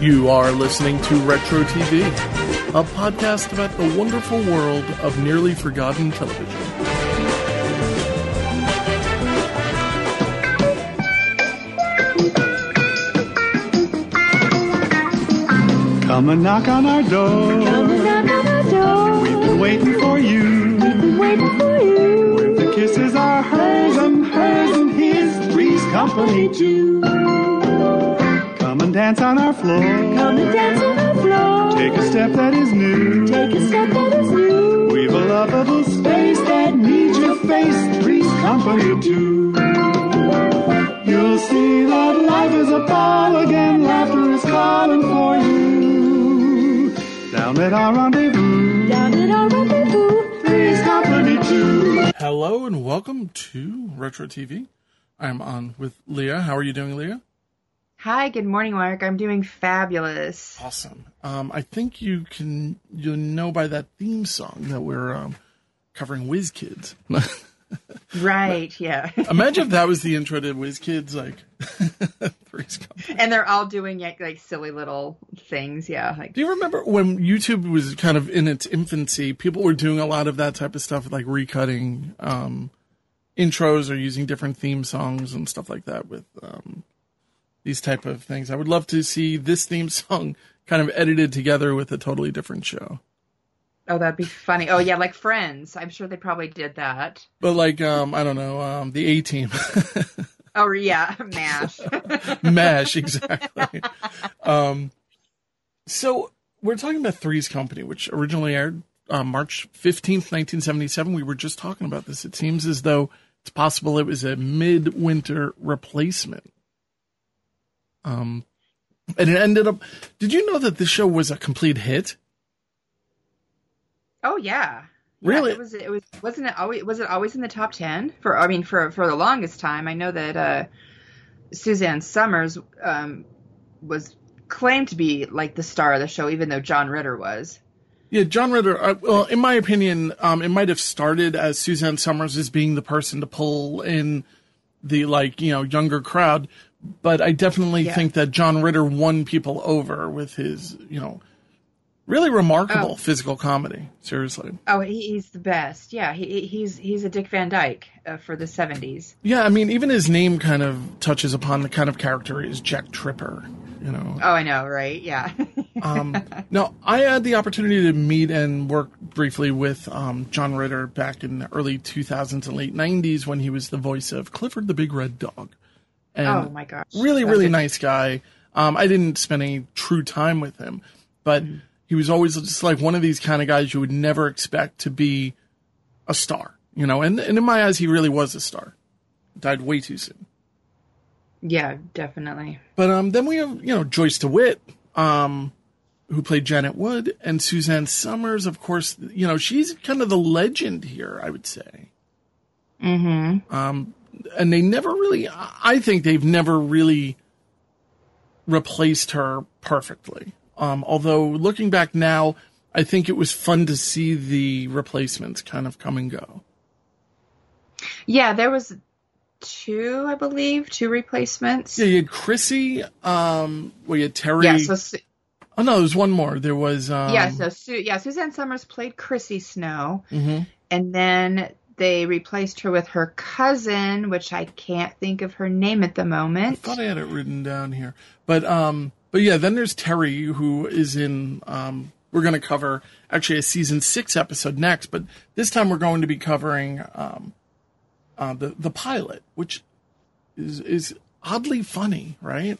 You are listening to Retro TV, a podcast about the wonderful world of nearly forgotten television. Come and knock on our door. Come and knock on our door. We've been waiting for you. We've been waiting for you. Where the kisses are hers and hers and his. Three's company too. Come and dance on our floor. Come and dance on our floor. Take a step that is new. Take a step that is new. We've a lovable space that needs your face. Three's company too. You'll see that life is a ball again. Laughter is calling for you. Down at our rendezvous. Down at our rendezvous. Three's company too. Hello and welcome to Retro TV. I'm on with Leah. How are you doing, Leah? Hi, good morning, Mark. I'm doing fabulous. Awesome. Um, I think you can you know by that theme song that we're um, covering Whiz Kids. Right, yeah. Imagine if that was the intro to Whiz Kids, like and they're all doing like, like silly little things, yeah. Like Do you remember when YouTube was kind of in its infancy? People were doing a lot of that type of stuff, like recutting um, intros or using different theme songs and stuff like that with um, these type of things. I would love to see this theme song kind of edited together with a totally different show. oh, that'd be funny. Oh yeah, like Friends. I'm sure they probably did that. But like, um, I don't know, um, the A Team, Oh yeah, Mash. Mash, exactly. um, so we're talking about Three's Company, which originally aired uh, March fifteenth, nineteen seventy-seven. We were just talking about this. It seems as though it's possible it was a midwinter replacement. Um, and it ended up. Did you know that this show was a complete hit? oh yeah. Yeah, Really? it was. It was. Wasn't it always? Was it always in the top ten for? I mean, for for the longest time. I know that uh, Suzanne Somers um, was claimed to be like the star of the show, even though John Ritter was. Yeah, John Ritter. Uh, well, in my opinion, um, it might have started as Suzanne Somers as being the person to pull in the like you know younger crowd, but I definitely Yeah. think that John Ritter won people over with his you know really remarkable Oh. physical comedy. Seriously, Oh, he, he's the best. Yeah, he, he's he's a Dick Van Dyke uh, for the seventies. yeah. I mean, even his name kind of touches upon the kind of character he is Jack Tripper. You know, Oh, I know, right? Yeah. Um, now, I had the opportunity to meet and work briefly with um, John Ritter back in the early 2000s and late 90s when he was the voice of Clifford the Big Red Dog. And oh my gosh. really, really nice guy. Um, I didn't spend any true time with him, but he was always just like one of these kind of guys you would never expect to be a star, you know. And, and in my eyes, he really was a star. Died way too soon. Yeah, definitely. But um, then we have you know Joyce DeWitt, um, who played Janet Wood, and Suzanne Somers. Of course, you know she's kind of the legend here. I would say. Mm-hmm. Um, and they never really. I think they've never really replaced her perfectly. Um, although looking back now, I think it was fun to see the replacements kind of come and go. Yeah, there was two, I believe, two replacements. Yeah, you had Chrissy. Um, well, you had Terry. Yeah, so Su- oh no, there was one more. There was. Um, yeah, so Su- yeah, Suzanne Somers played Chrissy Snow, mhm. and then they replaced her with her cousin, which I can't think of her name at the moment. I thought I had it written down here, but um, but yeah, then there's Terry who is in. Um, we're going to cover actually a season six episode next, but this time we're going to be covering um, uh, the the pilot, which is is oddly funny, right?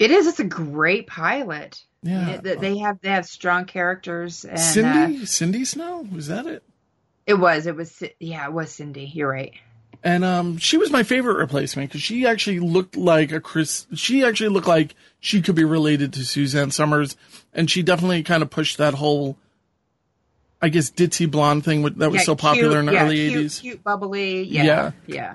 It is. It's a great pilot. Yeah. They- they have they have strong characters. And, uh, Cindy, Cindy Snow, was that it? It was. It was. Yeah, it was Cindy. You're right. And um, she was my favorite replacement because she actually looked like a Chris. She actually looked like she could be related to Suzanne Somers, and she definitely kind of pushed that whole, I guess, ditzy blonde thing with- that was Yeah, so popular cute- in the yeah, early cute, '80s. Cute, bubbly. Yeah. Yeah. Yeah.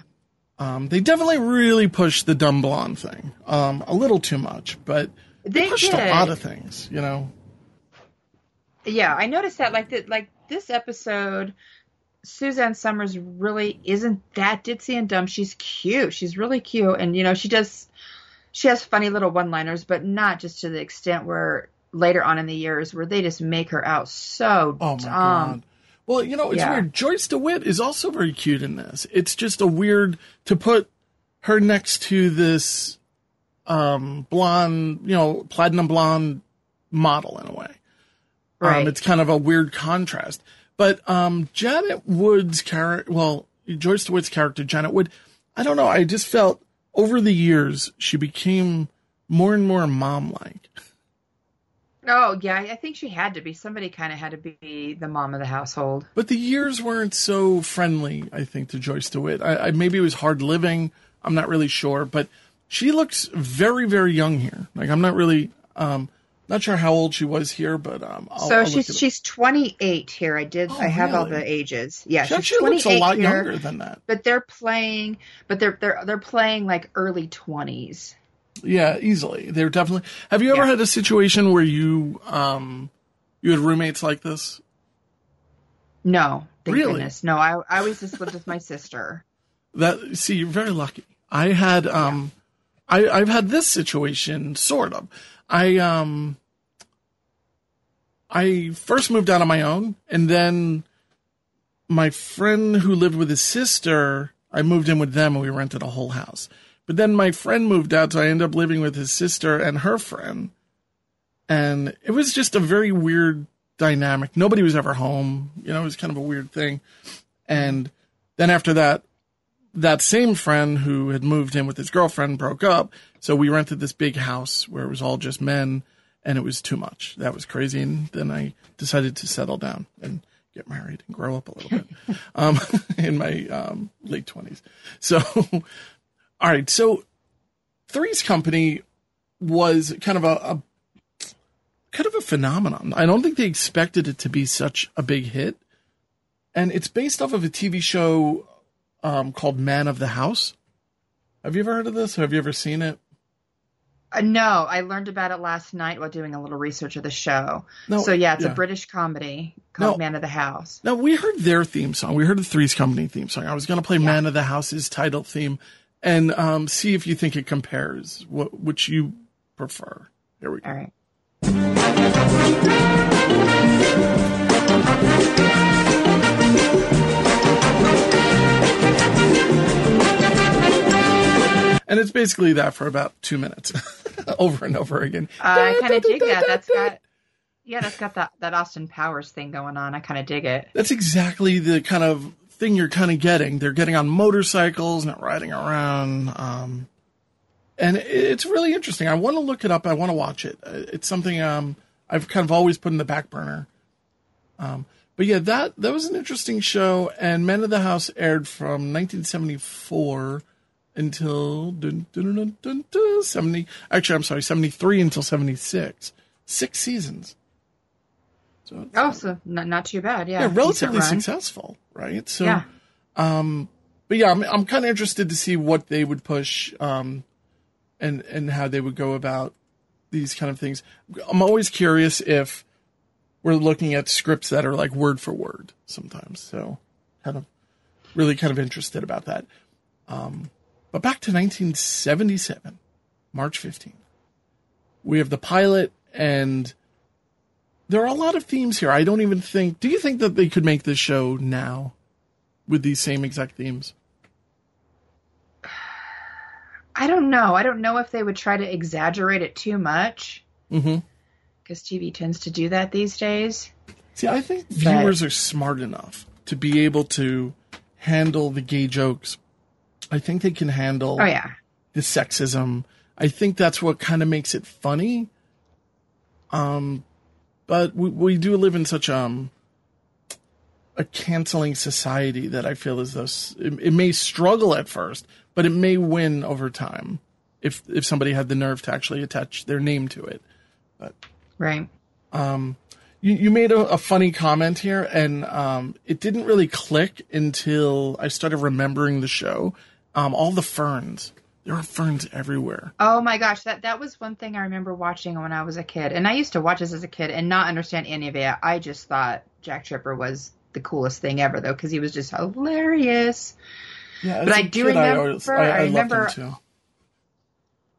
Um, they definitely really pushed the dumb blonde thing, um, a little too much, but they, They pushed did. a lot of things, you know. Yeah, I noticed that. Like that. Like this episode, Suzanne Somers really isn't that ditzy and dumb. She's cute. She's really cute, and you know she does she has funny little one-liners, but not just to the extent where later on in the years where they just make her out so Oh my dumb. god. Well, you know, it's Yeah. weird. Joyce DeWitt is also very cute in this. It's just a weird to put her next to this um blonde, you know, platinum blonde model in a way. Right. Um, it's kind of a weird contrast. But um, Janet Wood's character, well, Joyce DeWitt's character, Janet Wood, I don't know. I just felt over the years she became more and more mom like. Oh yeah, I think she had to be. Somebody kind of had to be the mom of the household. But the years weren't so friendly, I think, to Joyce DeWitt. I, I, maybe it was hard living. I'm not really sure. But she looks very, very young here. Like, I'm not really, um, not sure how old she was here, but um, I'll, so I'll she's she's 28 here. I did. Oh, I have all the ages. Yeah, she she's actually looks a lot here, younger than that. But they're playing. But they're they're they're playing like early 20s. Yeah, easily. They're definitely. Have you ever Yeah. had a situation where you, um, you had roommates like this? No, thank Really? goodness. No, I I always just lived with my sister. That see, you're very lucky. I had um, I I've had this situation sort of. I um, I first moved out on my own, and then my friend who lived with his sister, I moved in with them, and we rented a whole house. But then my friend moved out, so I ended up living with his sister and her friend, and it was just a very weird dynamic. Nobody was ever home. You know, it was kind of a weird thing. And then after that, that same friend who had moved in with his girlfriend broke up. So we rented this big house where it was all just men and it was too much. That was crazy. And then I decided to settle down and get married and grow up a little bit um, in my um, late 20s. So, all right. So Three's Company was kind of a, a kind of a phenomenon. I don't think they expected it to be such a big hit. And it's based off of a TV show um, called Man of the House. Have you ever heard of this? Have you ever seen it? Uh, no, I learned about it last night while doing a little research of the show. No, so yeah, it's yeah. a British comedy called No. Man of the House. No, we heard their theme song. We heard the Three's Company theme song. I was going to play Man of the House's title theme and um, see if you think it compares. What which you prefer? Here we go. All right. And it's basically that for about two minutes, over and over again. I kind of dig that. That's got yeah, that's got that that Austin Powers thing going on. I kind of dig it. That's exactly the kind of thing you're kind of getting. They're getting on motorcycles, not riding around. Um, and it's really interesting. I want to look it up. I want to watch it. Uh, It's something um, I've kind of always put in the back burner. Um, but yeah, that that was an interesting show. And Men of the House aired from 1974 until dun, dun, dun, dun, dun, 70. Actually, I'm sorry, 73 until 76. Six seasons. So Oh, so not not too bad. Yeah, yeah, relatively successful, right? So, Yeah. but yeah, I'm I'm kind of interested to see what they would push, um, and and how they would go about these kind of things. I'm always curious if we're looking at scripts that are like word for word sometimes. So, kind of really kind of interested about that. Um, but back to 1977, March 15th, we have the pilot and there are a lot of themes here. I don't even think. Do you think that they could make this show now with these same exact themes? I don't know. I don't know if they would try to exaggerate it too much Mm-hmm. because TV tends to do that these days. See, I think viewers are smart enough to be able to handle the gay jokes. I think they can handle Oh yeah. the sexism. I think that's what kind of makes it funny. Um, but we, we do live in such um a canceling society that I feel as though it, it may struggle at first, but it may win over time if if somebody had the nerve to actually attach their name to it. But Right. You, you made a, a funny comment here, and um, it didn't really click until I started remembering the show. Um, all the ferns. There are ferns everywhere. Oh my gosh, that that was one thing I remember watching when I was a kid, and I used to watch this as a kid and not understand any of it. I just thought Jack Tripper was the coolest thing ever, though, because he was just hilarious. Yeah, But I do remember- always- I I, I remember-.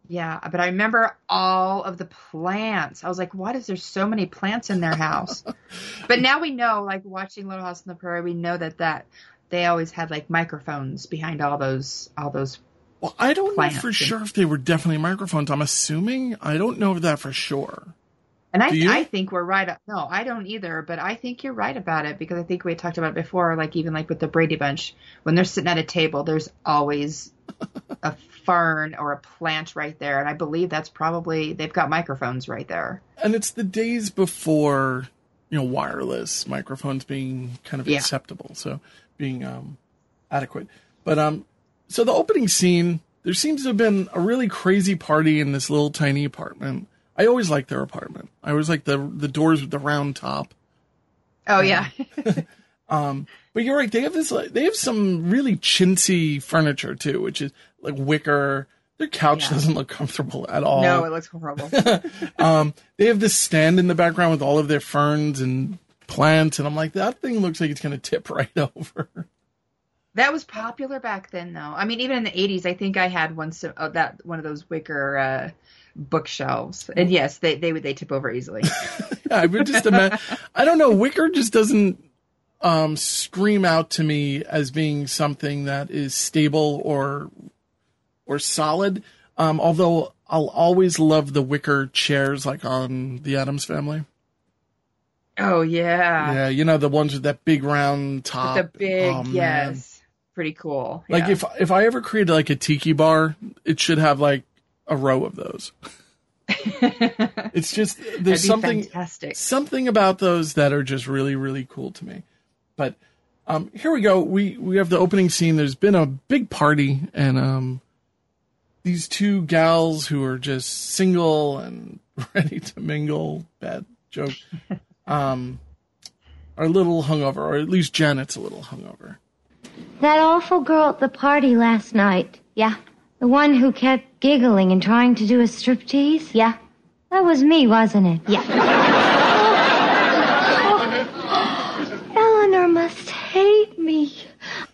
Yeah, but I remember all of the plants. I was like, "What is there so many plants in their house?" but now we know, like watching Little House on the Prairie, we know that that they always had like microphones behind all those all those. Well, I don't know for sure if they were definitely microphones. I'm assuming. I don't know that for sure. And I I think we're right. No, I don't either. But I think you're right about it because I think we talked about it before. Like even like with the Brady Bunch, when they're sitting at a table, there's always a fern or a plant right there, and I believe that's probably they've got microphones right there. And it's the days before, you know, wireless microphones being kind of Yeah. acceptable, so being um, adequate. But um, so the opening scene, there seems to have been a really crazy party in this little tiny apartment. I always liked their apartment. I always like the the doors with the round top. Oh yeah, um, But you're right. They have this. They have some really chintzy furniture too, which is like wicker. Their couch Yeah. doesn't look comfortable at all. no, it looks horrible. They have this stand in the background with all of their ferns and plants, and I'm like, that thing looks like it's going to tip right over. that was popular back then, though. I mean, even in the '80s, I think I had one so, uh, that one of those wicker uh, bookshelves, and yes, they they would they tip over easily. I would just imagine. I don't know. Wicker just doesn't um, scream out to me as being something that is stable or or solid. Um, although I'll always love the wicker chairs, like on the Addams Family. Oh yeah, Yeah, you know the ones with that big round top. the big Oh, man. yes, pretty cool. Like yeah. if if I ever created like a tiki bar, it should have like a row of those. it's just there's something fantastic. something about those that are just really really cool to me. But um, here we go. We we have the opening scene. There's been a big party, and um, these two gals who are just single and ready to mingle. Bad joke. Um, are a little hungover, or at least Janet's a little hungover. That awful girl at the party last night. Yeah. The one who kept giggling and trying to do a striptease? Yeah. That was me, wasn't it? Yeah. Eleanor must hate me.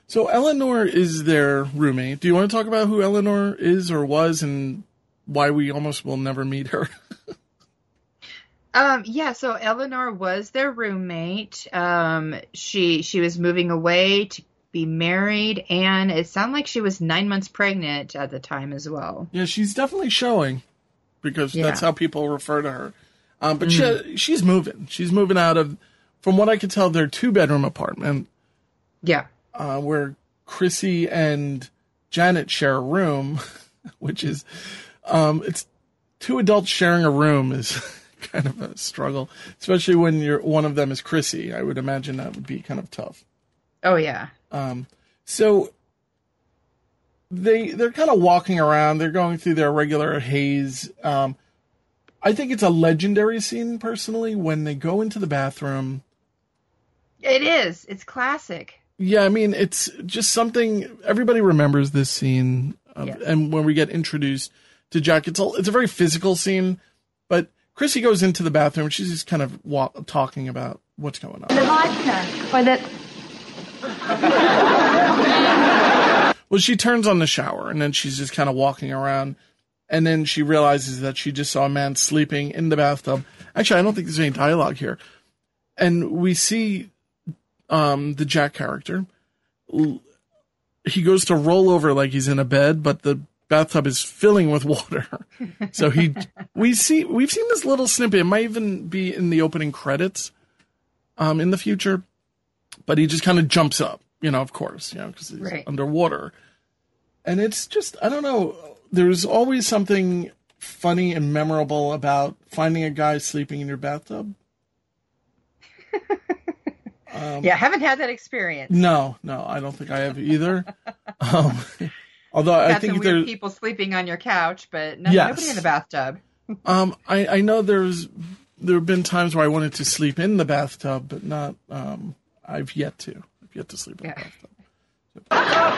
So Eleanor is their roommate. Do you want to talk about who Eleanor is or was and why we almost will never meet her? Um, yeah, so Eleanor was their roommate. Um, she she was moving away to be married, and it sounded like she was nine months pregnant at the time as well. yeah, she's definitely showing because that's Yeah. Mm. how people refer to her. Um, but she she's moving. She's moving out of, from what I could tell, their two bedroom apartment Yeah, uh, where Chrissy and Janet share a room, which is, um, it's two adults sharing a room is kind of a struggle, especially when you're one of them is Chrissy. I would imagine that would be kind of tough. oh yeah, So they they're kind of walking around. They're going through their regular haze. Um, I think it's a legendary scene personally when they go into the bathroom. it is. It's classic. Yeah, I mean it's just something everybody remembers this scene, of, and when we get introduced to Jack, it's a it's a very physical scene. Chrissy goes into the bathroom. and She's just kind of talking about what's going on. The vodka. Or the. Well, she turns on the shower and then she's just kind of walking around. And then she realizes that she just saw a man sleeping in the bathtub. Actually, I don't think there's any dialogue here. And we see um, the Jack character. He goes to roll over like he's in a bed, but the bathtub is filling with water. so he, we see, we've seen this little snippet. It might even be in the opening credits um, in the future, but he just kind of jumps up, you know, of course, you know, because he's Right. underwater. And it's just, I don't know, there's always something funny and memorable about finding a guy sleeping in your bathtub. yeah, I haven't had that experience. No, no, I don't think I have either. um, although I think some there, people sleeping on your couch, but no, Yes. nobody in the bathtub. um, I, I know there's there have been times where I wanted to sleep in the bathtub, but not. Um, I've yet to. I've yet to sleep in Yeah. the bathtub.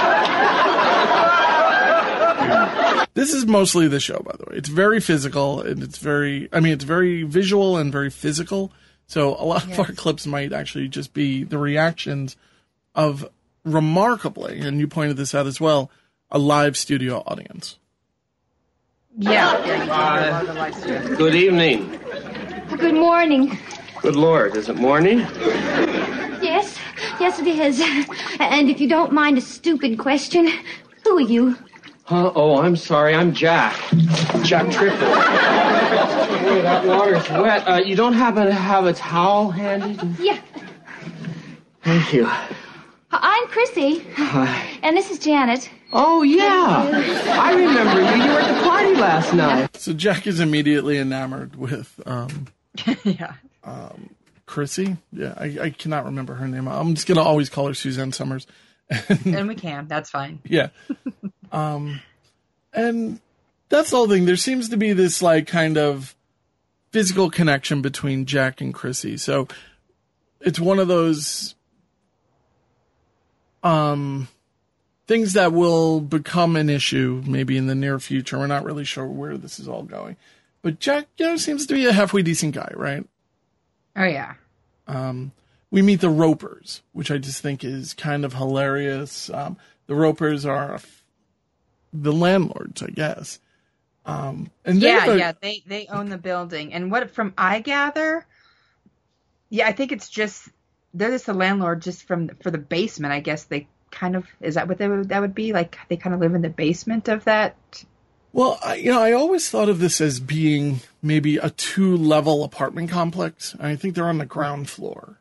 This is mostly the show, by the way. It's very physical and it's very, I mean, it's very visual and very physical. So a lot of our clips might actually just be the reactions of remarkably, and you pointed this out as well, a live studio audience. Yeah, yeah, Uh, did. Love the live stream. Good evening. Good morning. Good Lord, is it morning? Yes, yes, it is. And if you don't mind a stupid question, who are you? Huh? Oh, I'm sorry. I'm Jack. Jack Tripper. Boy, that water's wet. Uh, you don't happen to have a towel handy? Yeah, Thank you. I'm Chrissy, Uh, and this is Janet. Oh, yeah. I remember you. You were at the party last night. So Jack is immediately enamored with um, yeah. Chrissy. Yeah, I, I cannot remember her name. I'm just gonna always call her Suzanne Somers. And we can. That's fine. Yeah. um, and that's the whole thing. There seems to be this like kind of physical connection between Jack and Chrissy. So it's one of those um things that will become an issue maybe in the near future. We're not really sure where this is all going. But Jack, you know, seems to be a halfway decent guy, right? Oh yeah. Um, we meet the Ropers, which I just think is kind of hilarious. Um, the Ropers are f- the landlords, I guess. Um, and Yeah, the- yeah. They they own the building, and what from I gather, yeah, I think it's just they're just the landlord just from for the basement. I guess they kind of is that what they would, that would be like? They kind of live in the basement of that. Well, I, you know, I always thought of this as being maybe a two-level apartment complex. I think they're on the ground floor.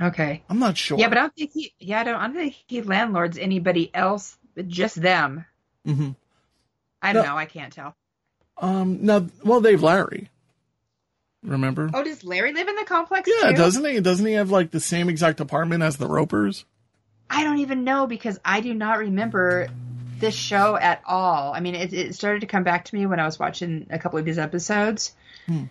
Okay. I'm not sure. Yeah, but I don't think he. Yeah, I don't. I don't think he landlords anybody else, but just them. Mm-hmm. I don't No. know. I can't tell. um, now, well, they have Larry. Remember? Oh, does Larry live in the complex? yeah, too? doesn't he? Doesn't he have like the same exact apartment as the Ropers? I don't even know because I do not remember this show at all. I mean, it, it started to come back to me when I was watching a couple of these episodes. Hmm.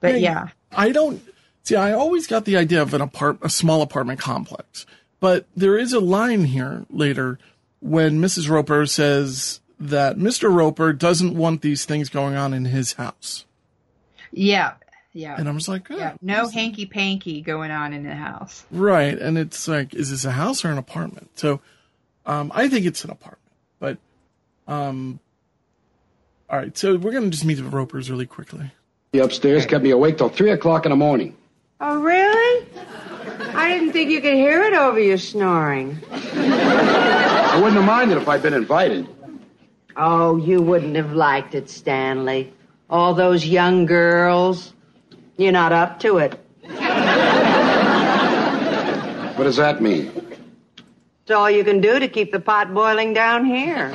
But yeah, I don't see. I always got the idea of an apart, a small apartment complex, but there is a line here later when Mrs. Roper says that Mr. Roper doesn't want these things going on in his house, yeah, yeah, and I was like, oh, yeah. No hanky panky going on in the house. right. And it's like, is this a house or an apartment? So, um, I think it's an apartment, but, um, all right. So we're gonna just meet the Ropers really quickly. The upstairs kept me awake till three o'clock in the morning. Oh, really? I didn't think you could hear it over your snoring. I wouldn't have minded if I'd been invited. Oh, you wouldn't have liked it, Stanley. All those young girls. You're not up to it. What does that mean? It's all you can do to keep the pot boiling down here.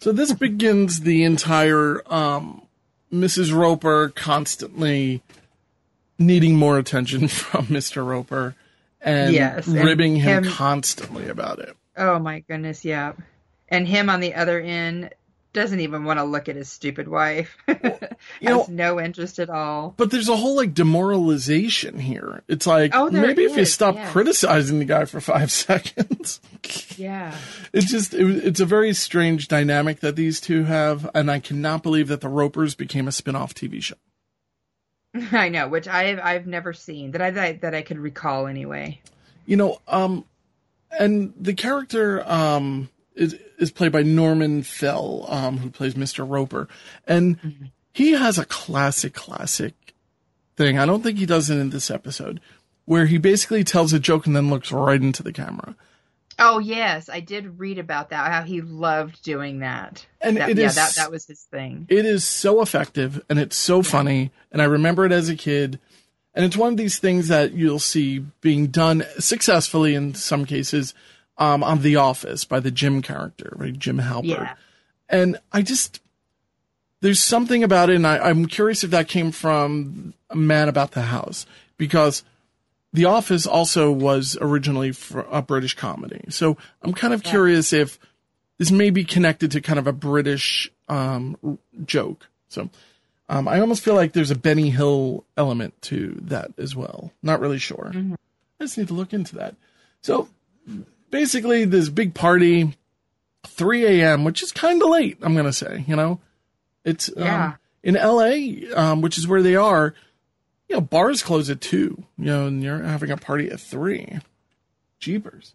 So this begins the entire um, Mrs. Roper constantly needing more attention from Mr. Roper and Yes, and ribbing him, him- constantly about it. Oh my goodness, yeah. And him on the other end doesn't even want to look at his stupid wife. You know- Has no interest at all. But there's a whole like demoralization here. It's like Oh, maybe if you stop yes. criticizing the guy for five seconds. Yeah. it's just it, it's a very strange dynamic that these two have, and I cannot believe that the Ropers became a spin-off TV show. I know, which I've I've never seen that I that, that I could recall anyway. You know, um, and the character um is is played by Norman Fell, um, who plays Mr. Roper, and he has a classic, classic thing. I don't think he does it in this episode, where he basically tells a joke and then looks right into the camera. Oh yes, I did read about that. How he loved doing that. And That- it yeah, is- that that was his thing. It is so effective and it's so funny, and I remember it as a kid. And it's one of these things that you'll see being done successfully in some cases um, on The Office by the Jim character, right? Jim Halpert. Yeah. And I just, there's something about it, and I, I'm curious if that came from a man about the house, because The Office also was originally for a British comedy. So I'm kind of curious if this may be connected to kind of a British um, r- joke. So um, I almost feel like there's a Benny Hill element to that as well. Not really sure. I just need to look into that. So basically, this big party, 3 a.m., which is kind of late, I'm going to say, you know? It's um, in LA, um, which is where they are. You know, bars close at 2, you know, and you're having a party at 3. Jeepers.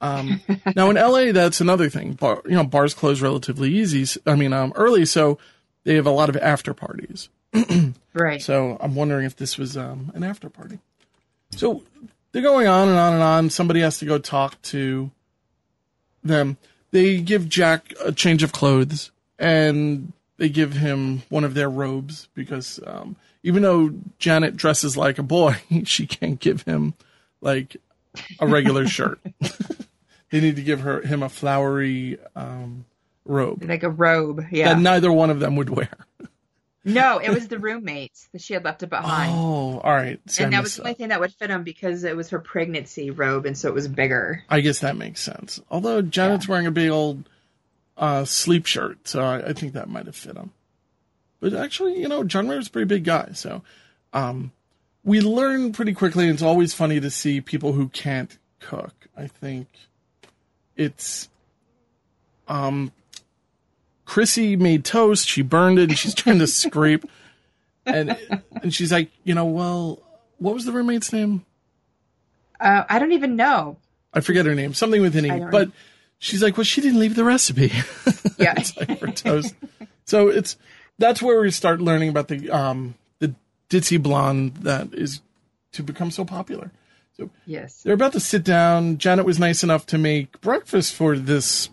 Um, now in LA, that's another thing. Bar, you know, bars close relatively easy. I mean, um, early, so they have a lot of after parties. Right. So I'm wondering if this was um, an after party. So they're going on and on and on. Somebody has to go talk to them. They give Jack a change of clothes and they give him one of their robes because um, even though Janet dresses like a boy, she can't give him like a regular shirt. they need to give her him a flowery um, robe like a robe. Yeah. that neither one of them would wear. No, it was the roommates that she had left it behind. Oh, all right. See, I and that was the only thing that would fit him because it was her pregnancy robe, and so it was bigger. I guess that makes sense. Although Janet's wearing a big old uh, sleep shirt, so I, I think that might have fit him. But actually, you know, John Mayer's a pretty big guy, so um, we learn pretty quickly. And it's always funny to see people who can't cook. I think it's um, Chrissy made toast. She burned it, and she's trying to scrape. And and she's like, you know, well, what was the roommate's name? Uh, I don't even know. I forget her name, something with an E. But she's like, well, she didn't leave the recipe. Yeah. it's like for toast. So it's that's where we start learning about the um the ditzy blonde that is to become so popular. So yes. they're about to sit down. Janet was nice enough to make breakfast for this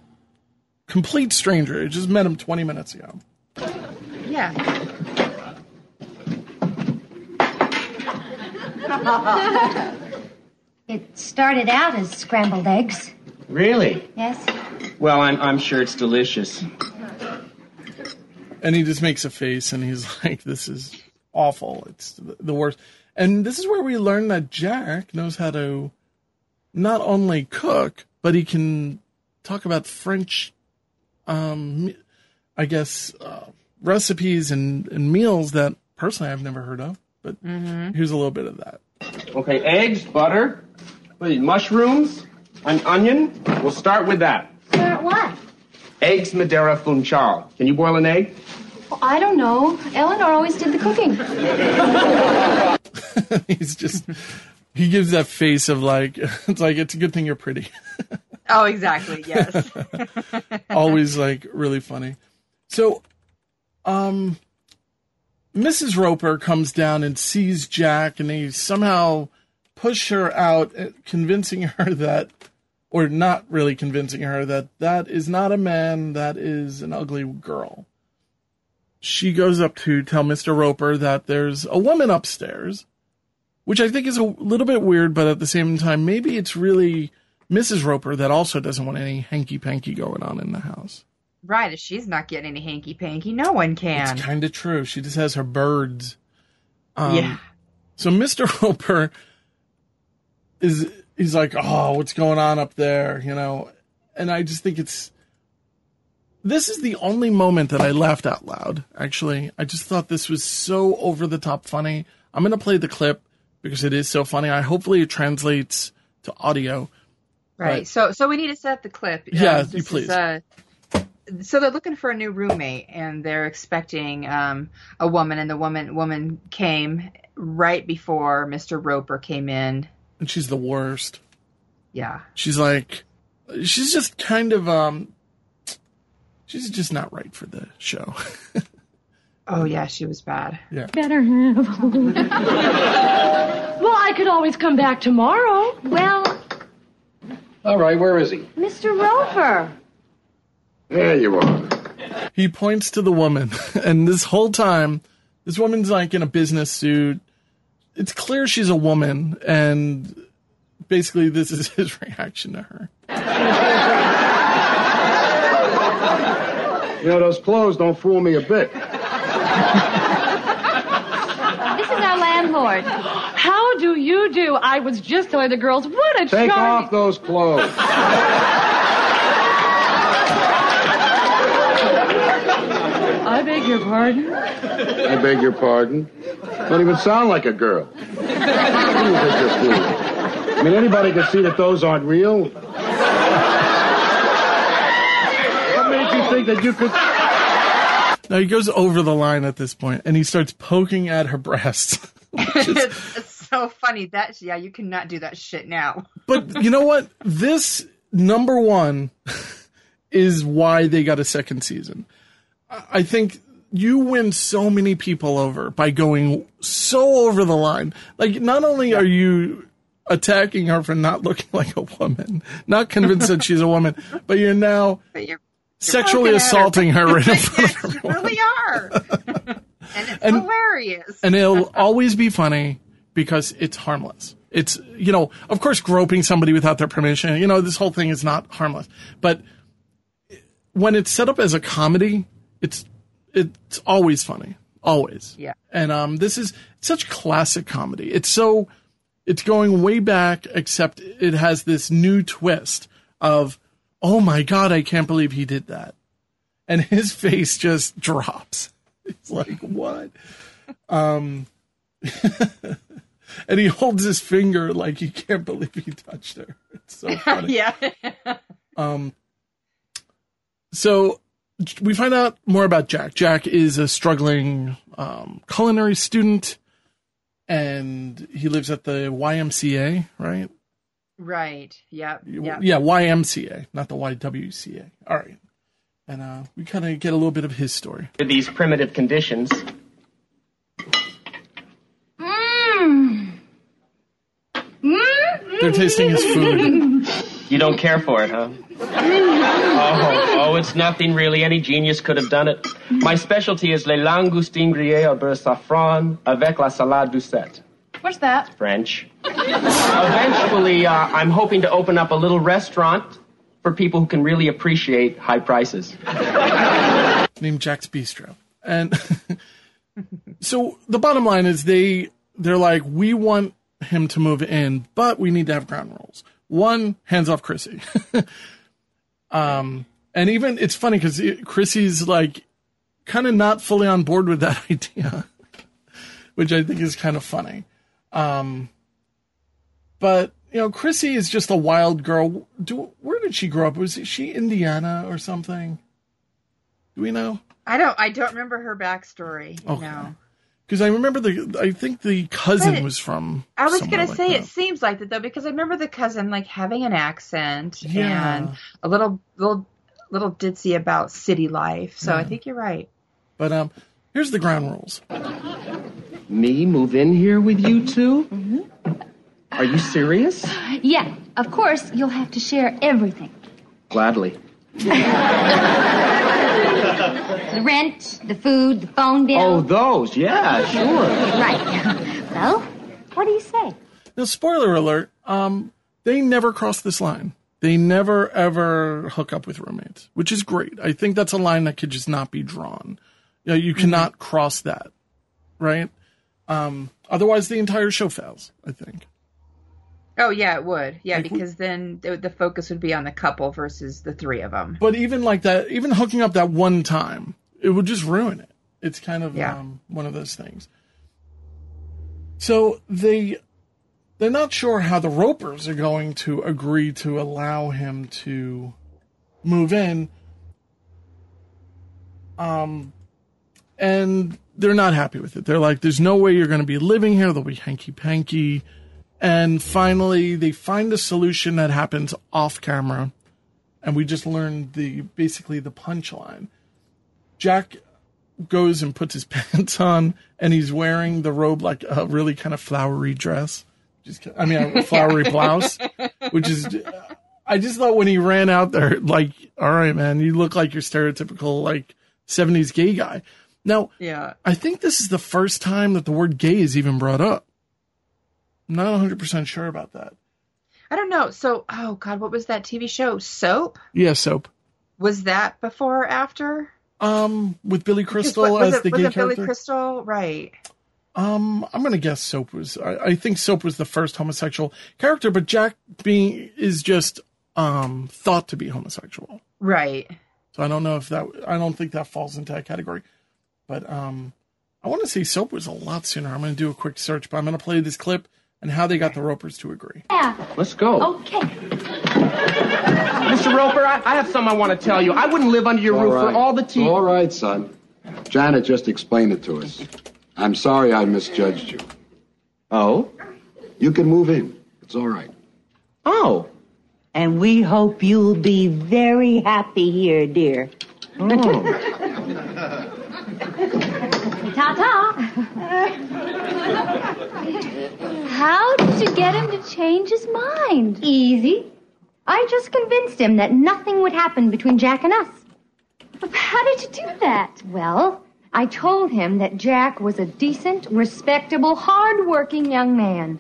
complete stranger. I just met him 20 minutes ago. Yeah. It started out as scrambled eggs. Really? Yes. Well, I'm, I'm sure it's delicious. And he just makes a face and he's like, this is awful. It's the the worst. And this is where we learn that Jack knows how to not only cook, but he can talk about French, um, I guess, uh, recipes and, and meals that personally I've never heard of. But here's a little bit of that. Okay, eggs, butter, what mushrooms, an onion. We'll start with that. Start what? Eggs Madeira Funchal. Can you boil an egg? Well, I don't know. Eleanor always did the cooking. He's just, he gives that face of like, it's like, it's a good thing you're pretty. Oh, exactly. Yes. always like really funny. So, um, Mrs. Roper comes down and sees Jack, and they somehow push her out, uh, convincing her that, or not really convincing her that that is not a man, that is an ugly girl. She goes up to tell Mr. Roper that there's a woman upstairs, which I think is a little bit weird, but at the same time, maybe it's really Mrs. Roper that also doesn't want any hanky panky going on in the house. right. If she's not getting any hanky panky, no one can. It's kind of true. She just has her birds. Um, yeah. So Mr. Roper is he's like, oh, what's going on up there? You know, and I just think it's this is the only moment that I laughed out loud. Actually, I just thought this was so over the top funny. I'm gonna play the clip because it is so funny. I hopefully it translates to audio. Right. Right. So so we need to set the clip. Yeah, this you please. Is, uh, so they're looking for a new roommate, and they're expecting um, a woman, and the woman woman came right before Mr. Roper came in. And she's the worst. Yeah. She's like, she's just kind of um, she's just not right for the show. Oh yeah, she was bad. Yeah. Better have. well, I could always come back tomorrow. Well, All right, where is he? Mr. Roper. There you are. he points to the woman, and this whole time, this woman's like in a business suit. It's clear she's a woman, and basically, this is his reaction to her. You know, those clothes don't fool me a bit. This is our landlord. How do you do? I was just telling the girls what a Take charming. off those clothes. I beg your pardon. I beg your pardon. Don't even sound like a girl. Who do you think you're fooling? I mean, anybody can see that those aren't real. What made you think that you could? Now he goes over the line at this point, and he starts poking at her it's, it's so funny that yeah, you cannot do that shit now. but you know what? This number one is why they got a second season. I think you win so many people over by going so over the line. Like, not only are you attacking her for not looking like a woman, not convinced that she's a woman, but you're now But you're sexually poking at her. assaulting her right in front of yes, you really are. And it's And- hilarious. and it'll always be funny because it's harmless. It's, you know, of course, groping somebody without their permission, you know, this whole thing is not harmless. But when it's set up as a comedy, it's, it's always funny. Always. Yeah. And, um, this is such classic comedy. It's so, it's going way back, except it has this new twist of, oh my God, I can't believe he did that. And his face just drops. It's like, what? Um, and he holds his finger like he can't believe he touched her. It's so funny. yeah. Um, so we find out more about Jack. Jack is a struggling um, culinary student, and he lives at the YMCA, right? right. Yep. Yep. Yeah, YMCA, not the YWCA. All right. And uh, we kind of get a little bit of his story. These primitive conditions, Mmm. Mmm. They're tasting his food. you don't care for it, huh? Oh, oh, it's nothing really. Any genius could have done it. My specialty is les langoustines grillées au beurre safran avec la salade doucette. What's that? French. Eventually, uh, I'm hoping to open up a little restaurant for people who can really appreciate high prices. named Jack's Bistro. And so the bottom line is they they're like, we want him to move in, but we need to have ground rules. One, hands off Chrissy. um, and even it's funny because Chrissy's like kind of not fully on board with that idea, which I think is kind of funny. Um, but you know, Chrissy is just a wild girl. Do where did she grow up? Was she Indiana or something? Do we know? I don't. I don't remember her backstory. Okay. No. Because I remember the, I think the cousin But- was from. I was gonna like say that. it seems like that though because I remember the cousin like having an accent Yeah. and a little little little ditzy about city life. So I think you're right. But um, here's the ground rules. Me move in here with you 2 Are you serious? Yeah, of course, you'll have to share everything. Gladly. The rent, the food, the phone bill. Oh, those, yeah, sure. Right. well, what do you say? Now, spoiler alert. Um, they never cross this line. They never ever hook up with roommates, which is great. I think that's a line that could just not be drawn. You, know, you cannot cross that, right? Um, otherwise, the entire show fails. I think. Oh yeah, it would. Yeah, Like, because then the, the focus would be on the couple versus the three of them. But even like that, even hooking up that one time, it would just ruin it. It's kind of Yeah. um, one of those things. So they they're not sure how the Ropers are going to agree to allow him to move in. Um, and they're not happy with it. They're like, "There's no way you're going to be living here. They'll be hanky panky." And finally, they find a solution that happens off camera and we just learned the basically the punchline. Jack goes and puts his pants on, and he's wearing the robe like a really kind of flowery dress. Just, I mean, a flowery blouse, which is. I just thought when he ran out there, like, all right, man, you look like your stereotypical like '70s gay guy. Now, Yeah. I think this is the first time that the word gay is even brought up. I'm not 100 percent sure about that. I don't know. So, oh god, what was that TV show? Soap? Yeah, soap. Was that before or after? Um, with Billy Crystal was as it, the was gay it Billy. Crystal? Right. Um, I'm gonna guess Soap was. I, I think Soap was the first homosexual character, but Jack being is just um thought to be homosexual. Right. So I don't know if that. I don't think that falls into that category. But um, I want to say Soap was a lot sooner. I'm gonna do a quick search, but I'm gonna play this clip and how they got the Ropers to agree. Yeah. Let's go. Okay. Mr. Roper, I, I have something I want to tell you. I wouldn't live under your roof for all the tea. All right, son. Janet just explained it to us. I'm sorry I misjudged you. Oh? You can move in. It's all right. Oh. And we hope you'll be very happy here, dear. Ta How did you get him to change his mind? Easy. I just convinced him that nothing would happen between Jack and us. How did you do that? Well, I told him that Jack was a decent, respectable, hard-working young man.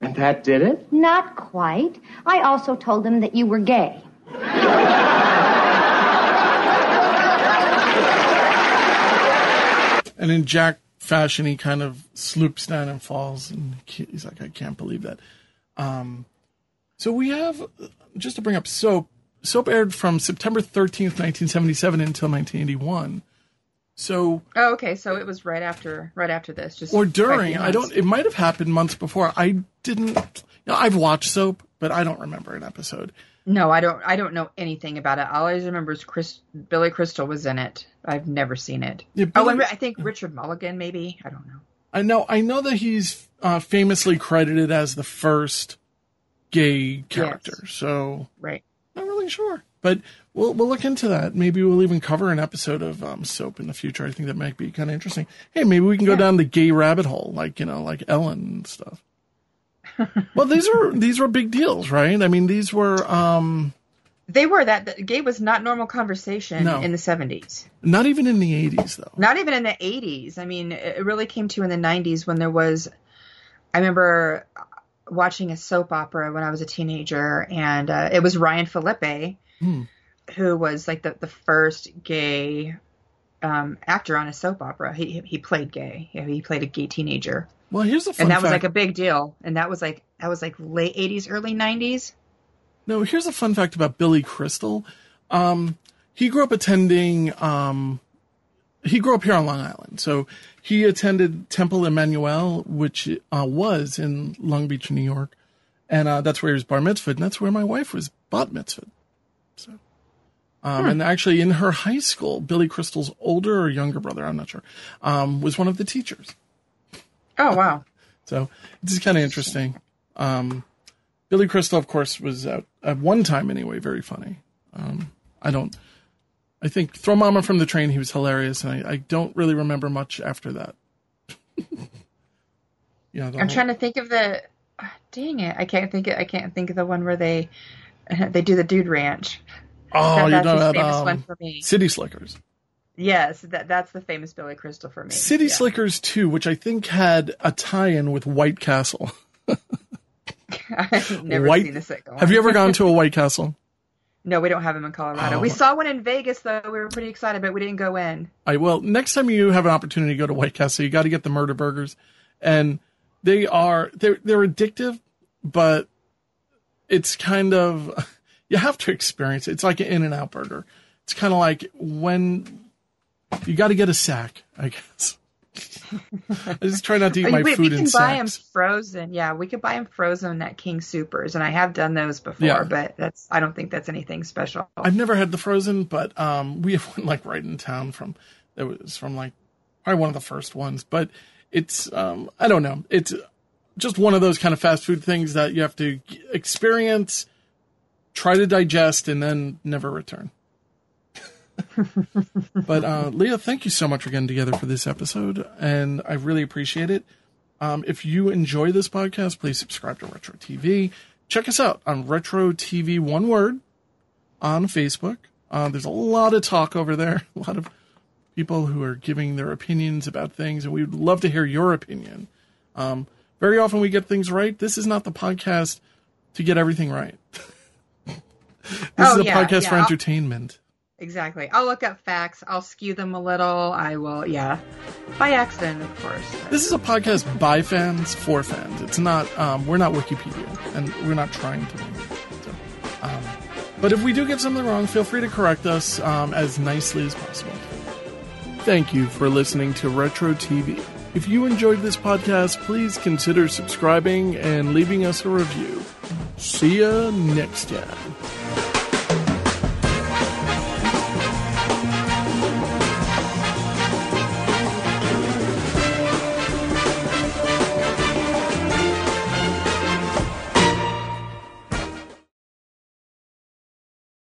And that did it? Not quite. I also told him that you were gay. And in Jack fashion, he kind of sloops down and falls, and he's like, "I can't believe that." Um, so we have just to bring up soap. Soap aired from September thirteenth, nineteen seventy-seven, until nineteen eighty-one. So Oh, okay. So it was right after, right after this, just or during. I don't. It might have happened months before. I didn't. You know, I've watched soap, but I don't remember an episode. No, I don't. I don't know anything about it. All I remember is Chris, Billy Crystal was in it. I've never seen it. Yeah, oh, Billy- and I think Richard Mulligan, maybe. I don't know. I know. I know that he's uh, famously credited as the first gay character. So Right. not really sure, but we'll we'll look into that. Maybe we'll even cover an episode of um, soap in the future. I think that might be kind of interesting. Hey, maybe we can go down the gay rabbit hole, like you know, like Ellen and stuff. Well, these were these were big deals, right? I mean, these were um, They were that, that gay was not normal conversation No. in the seventies. not even in the eighties though. Not even in the eighties. I mean, it really came to in the nineties when there was. I remember watching a soap opera when I was a teenager, and uh, it was Ryan Phillippe, Hmm. who was like the the first gay um, actor on a soap opera. He he played gay. Yeah, he played a gay teenager. Well, here's a fun and that was like a big deal. And that was like that was like late eighties, early nineties. No, here's a fun fact about Billy Crystal. Um, he grew up attending. Um, he grew up here on Long Island, so he attended Temple Emmanuel, which uh, was in Long Beach, New York, and uh, that's where he was bar mitzvahed, and that's where my wife was bat mitzvahed. So, um, and actually, in her high school, Billy Crystal's older or younger brother, I'm not sure, um, was one of the teachers. Oh wow. So it's kind of interesting. Um, Billy Crystal, of course, was at, at one time anyway very funny. Um, I don't. I think Throw Mama from the Train. He was hilarious, and I, I don't really remember much after that. yeah, I'm whole- trying to think of the. Dang it! I can't think. Of, I can't think of the one where they they do the Dude Ranch. Oh, that- talking the famous um, one for me. City Slickers. Yes, that that's the famous Billy Crystal for me. City Yeah. Slickers 2, which I think had a tie-in with White Castle. I've never White, seen second one. Have you ever gone to a White Castle? No, we don't have them in Colorado. Oh. We saw one in Vegas though. We were pretty excited, but we didn't go in. I will. Next time you have an opportunity to go to White Castle, you got to get the murder burgers, and they are they're they're addictive, but it's kind of you have to experience it. It's like an In and Out burger. It's kind of like when you got to get a sack, I guess. I just try not to eat my we, food we in can buy them frozen. Yeah, we could buy them frozen at King Supers, and I have done those before. Yeah. But that's I don't think that's anything special. I've never had the frozen, but um, we have one like right in town from that was from like probably one of the first ones. But it's um, I don't know. It's just one of those kind of fast food things that you have to experience, try to digest, and then never return. but uh, Leah, thank you so much for getting together for this episode, and I really appreciate it. Um, if you enjoy this podcast, please subscribe to Retro TV. Check us out on Retro TV, one word, on Facebook. Uh, there's a lot of talk over there, a lot of people who are giving their opinions about things, and we would love to hear your opinion. Um, very often we get things right. This is not the podcast to get everything right. this Oh, is a yeah, podcast yeah. for entertainment. Exactly. I'll look up facts. I'll skew them a little. I will. Yeah, by accident, of course. This is a podcast by fans for fans. It's not. Um, we're not Wikipedia, and we're not trying to be. So, um, but if we do get something wrong, feel free to correct us um, as nicely as possible. Thank you for listening to Retro TV. If you enjoyed this podcast, please consider subscribing and leaving us a review. See ya next time.